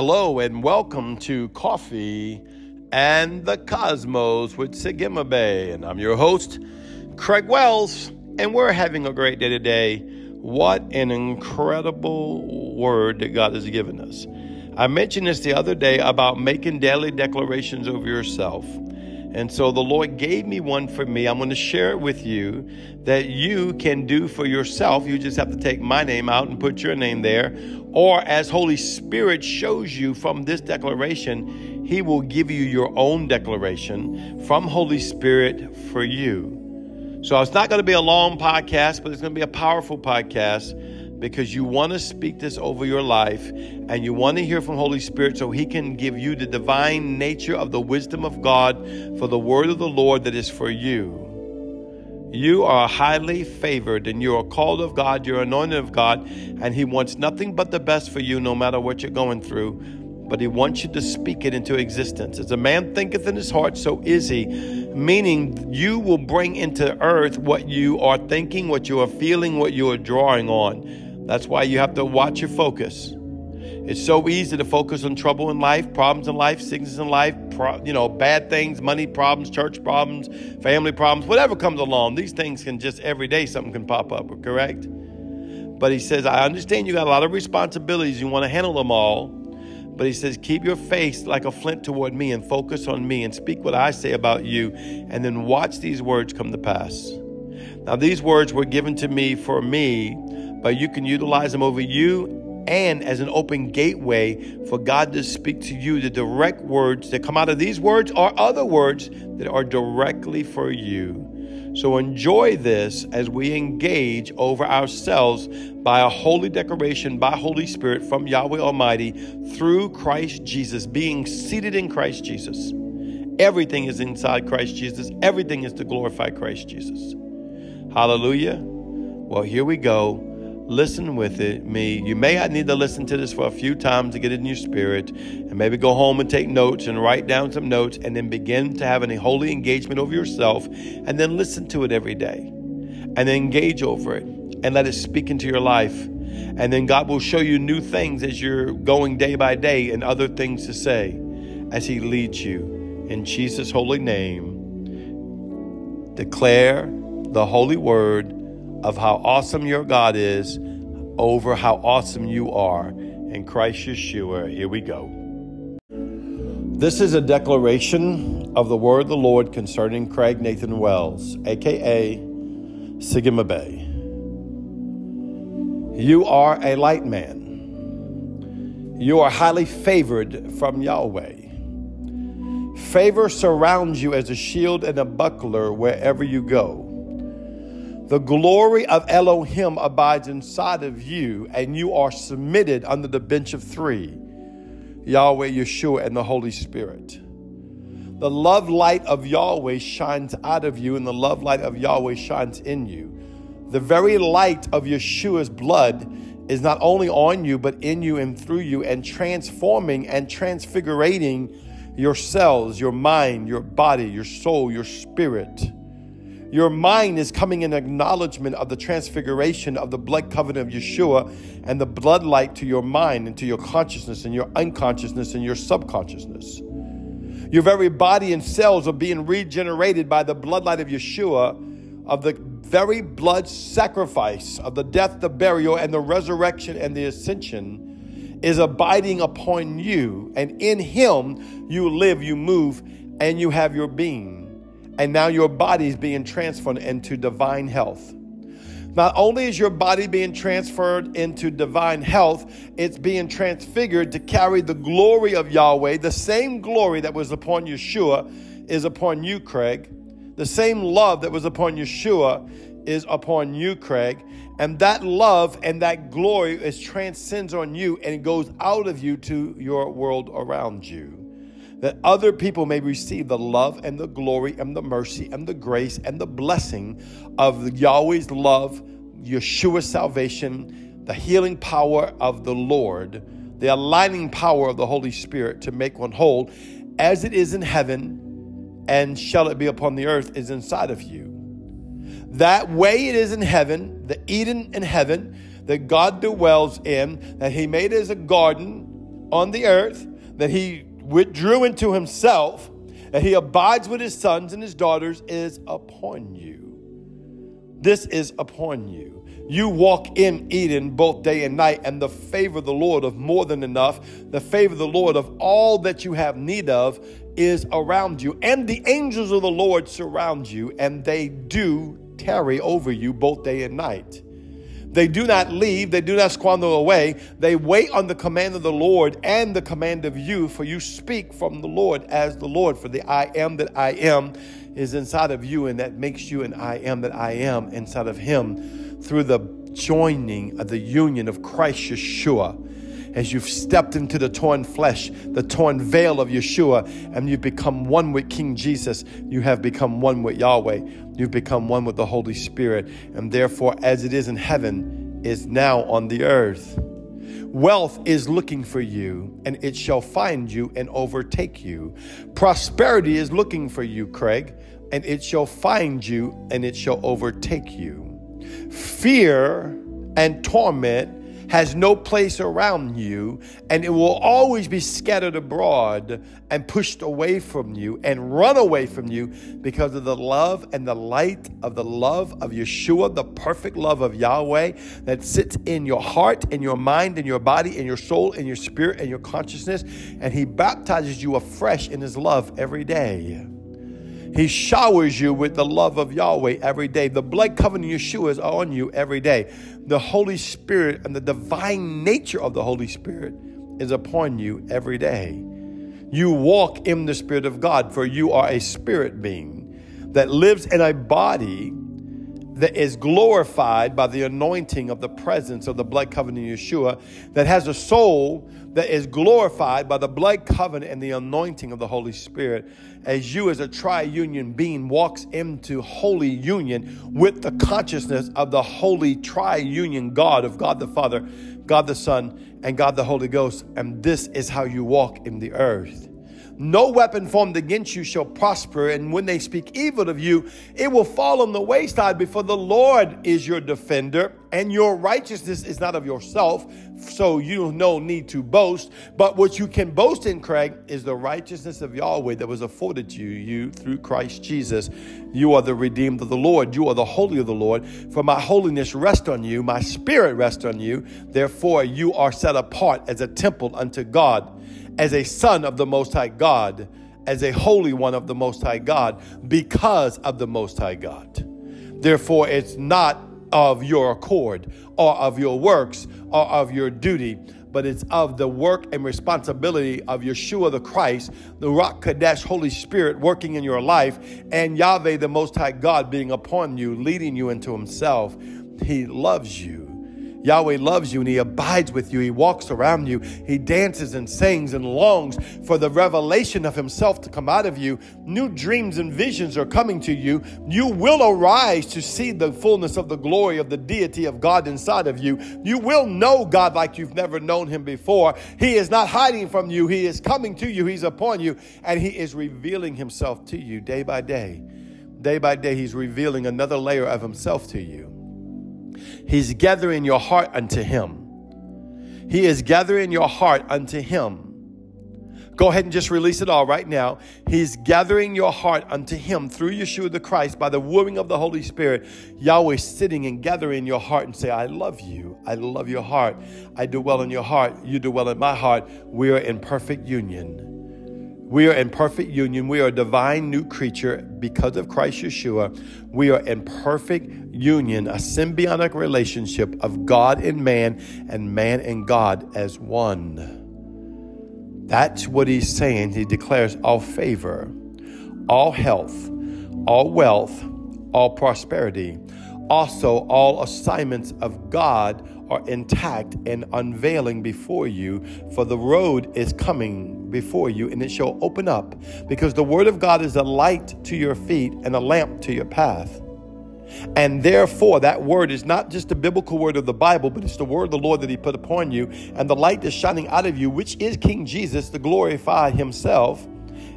Hello and welcome to Coffee and the Cosmos with Sigma Bay. And I'm your host, Craig Wells, and we're having a great day today. What an incredible word that God has given us. I mentioned this the other day about making daily declarations over yourself. And so the Lord gave me one for me. I'm going to share it with you that you can do for yourself. You just have to take my name out and put your name there. Or as Holy Spirit shows you from this declaration, He will give you your own declaration from Holy Spirit for you. So it's not going to be a long podcast, but it's going to be a powerful podcast because you want to speak this over your life and you want to hear from Holy Spirit so he can give you the divine nature of the wisdom of God for the word of the Lord that is for you. You are highly favored and you are called of God, you're anointed of God, and he wants nothing but the best for you no matter what you're going through. But he wants you to speak it into existence. As a man thinketh in his heart, so is he. Meaning, you will bring into earth what you are thinking, what you are feeling, what you are drawing on. That's why you have to watch your focus. It's so easy to focus on trouble in life, problems in life, sickness in life, pro, you know, bad things, money problems, church problems, family problems, whatever comes along. These things can just every day something can pop up, correct? But he says, I understand you got a lot of responsibilities, you want to handle them all. But he says, keep your face like a flint toward me and focus on me and speak what I say about you, and then watch these words come to pass. Now, these words were given to me for me but you can utilize them over you and as an open gateway for God to speak to you the direct words that come out of these words are other words that are directly for you. So enjoy this as we engage over ourselves by a holy declaration by Holy Spirit from Yahweh Almighty through Christ Jesus, being seated in Christ Jesus. Everything is inside Christ Jesus. Everything is to glorify Christ Jesus. Hallelujah. Well, here we go listen with it. Me you may need to listen to this for a few times to get it in your spirit and maybe go home and take notes and write down some notes and then begin to have a holy engagement over yourself and then listen to it every day and then engage over it and let it speak into your life. And then god will show you new things as you're going day by day and other things to say as he leads you. In jesus holy name declare the holy word of how awesome your God is over how awesome you are in Christ Yeshua. Here we go. This is a declaration of the word of the Lord concerning Craig Nathan Wells, aka Sigma Bay. You are a light man. You are highly favored from Yahweh. Favor surrounds you as a shield and a buckler wherever you go. The glory of Elohim abides inside of you, and you are submitted under the bench of three Yahweh, Yeshua, and the Holy Spirit. The love light of Yahweh shines out of you, and the love light of Yahweh shines in you. The very light of Yeshua's blood is not only on you, but in you and through you, and transforming and transfigurating your cells, your mind, your body, your soul, your spirit. Your mind is coming in acknowledgement of the transfiguration of the blood covenant of Yeshua and the blood light to your mind and to your consciousness and your unconsciousness and your subconsciousness. Your very body and cells are being regenerated by the bloodlight of Yeshua, of the very blood sacrifice of the death, the burial, and the resurrection and the ascension is abiding upon you. And in Him you live, you move, and you have your being and now your body is being transferred into divine health. Not only is your body being transferred into divine health, it's being transfigured to carry the glory of Yahweh. The same glory that was upon Yeshua is upon you, Craig. The same love that was upon Yeshua is upon you, Craig. And that love and that glory is transcends on you and it goes out of you to your world around you that other people may receive the love and the glory and the mercy and the grace and the blessing of Yahweh's love, Yeshua's salvation, the healing power of the Lord, the aligning power of the Holy Spirit to make one whole, as it is in heaven, and shall it be upon the earth, is inside of you. That way it is in heaven, the Eden in heaven, that God dwells in, that He made as a garden on the earth, that he withdrew into himself, that he abides with his sons and his daughters, is upon you. This is upon you. You walk in Eden both day and night, and the favor of the Lord of more than enough, the favor of the Lord of all that you have need of is around you. And the angels of the Lord surround you, and they do tarry over you both day and night. They do not leave, they do not squander away. They wait on the command of the Lord and the command of you, for you speak from the Lord as the Lord. For the I am that I am is inside of you, and that makes you an I am that I am inside of Him through the joining of the union of Christ Yeshua. As you've stepped into the torn flesh, the torn veil of Yeshua, and you've become one with King Jesus, you have become one with Yahweh. You've become one with the Holy Spirit. And therefore, as it is in heaven, is now on the earth. Wealth is looking for you, and it shall find you and overtake you. Prosperity is looking for you, Craig, and it shall find you and it shall overtake you. Fear and torment has no place around you, and it will always be scattered abroad and pushed away from you and run away from you because of the love and the light of the love of Yeshua, the perfect love of Yahweh that sits in your heart, in your mind, in your body, in your soul, in your spirit, in your consciousness. And He baptizes you afresh in His love every day. He showers you with the love of Yahweh every day. The blood covenant Yeshua is on you every day. The Holy Spirit and the divine nature of the Holy Spirit is upon you every day. You walk in the Spirit of God, for you are a spirit being that lives in a body that is glorified by the anointing of the presence of the blood covenant in Yeshua, that has a soul that is glorified by the blood covenant and the anointing of the Holy Spirit, as you, as a triunion being, walks into holy union with the consciousness of the holy triunion God of God the Father, God the Son, and God the Holy Ghost. And this is how you walk in the earth. No weapon formed against you shall prosper, and when they speak evil of you, it will fall on the wayside, before the Lord is your defender, and your righteousness is not of yourself, so you no need to boast. But what you can boast in, Craig, is the righteousness of Yahweh that was afforded to you through Christ Jesus. You are the redeemed of the Lord, you are the holy of the Lord. For my holiness rests on you, my spirit rests on you. Therefore, you are set apart as a temple unto God as a son of the Most High God, as a holy one of the Most High God, because of the Most High God. Therefore, it's not of your accord or of your works or of your duty, but it's of the work and responsibility of Yeshua the Christ, the Ruach Kadesh Holy Spirit working in your life, and Yahweh the Most High God being upon you, leading you into Himself. He loves you. Yahweh loves you and He abides with you. He walks around you. He dances and sings and longs for the revelation of Himself to come out of you. New dreams and visions are coming to you. You will arise to see the fullness of the glory of the deity of God inside of you. You will know God like you've never known Him before. He is not hiding from you, He is coming to you, He's upon you, and He is revealing Himself to you day by day. Day by day, He's revealing another layer of Himself to you. He's gathering your heart unto Him. He is gathering your heart unto Him. Go ahead and just release it all right now. He's gathering your heart unto Him through Yeshua the Christ by the wooing of the Holy Spirit. Yahweh sitting and gathering your heart and say, I love you. I love your heart. I do well in your heart. You do well in my heart. We are in perfect union. We are in perfect union. We are a divine new creature because of Christ Yeshua. We are in perfect union, a symbiotic relationship of God and man and man and God as one. That's what he's saying. He declares all favor, all health, all wealth, all prosperity. Also, all assignments of God are intact and unveiling before you, for the road is coming before you, and it shall open up, because the word of God is a light to your feet and a lamp to your path. And therefore, that word is not just the biblical word of the Bible, but it's the word of the Lord that He put upon you. And the light that's shining out of you, which is King Jesus, to glorify Himself,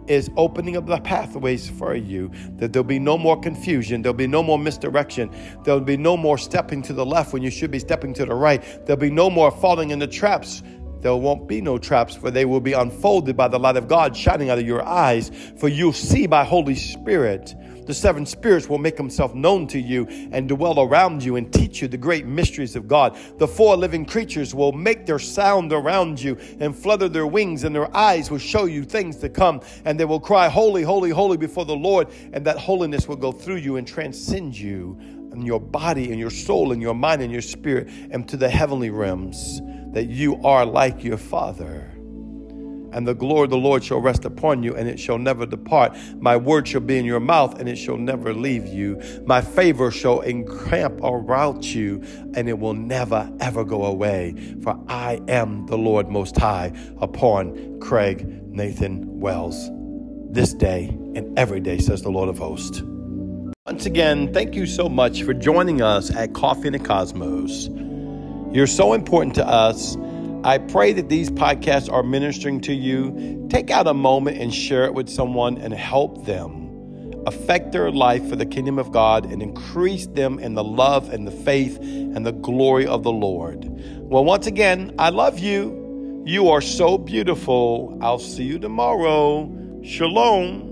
is opening up the pathways for you. That there'll be no more confusion, there'll be no more misdirection, there'll be no more stepping to the left when you should be stepping to the right, there'll be no more falling into traps there won't be no traps, for they will be unfolded by the light of God shining out of your eyes. For you'll see by Holy Spirit. The seven spirits will make himself known to you and dwell around you and teach you the great mysteries of God. The four living creatures will make their sound around you and flutter their wings, and their eyes will show you things to come. And they will cry, Holy, holy, holy before the Lord. And that holiness will go through you and transcend you and your body and your soul and your mind and your spirit and to the heavenly realms that you are like your Father. And the glory of the Lord shall rest upon you, and it shall never depart. My word shall be in your mouth, and it shall never leave you. My favor shall encamp around you, and it will never, ever go away. For I am the Lord Most High upon Craig Nathan Wells this day and every day, says the Lord of hosts. Once again, thank you so much for joining us at Coffee in the Cosmos. You're so important to us. I pray that these podcasts are ministering to you. Take out a moment and share it with someone and help them affect their life for the kingdom of God and increase them in the love and the faith and the glory of the Lord. Well, once again, I love you. You are so beautiful. I'll see you tomorrow. Shalom.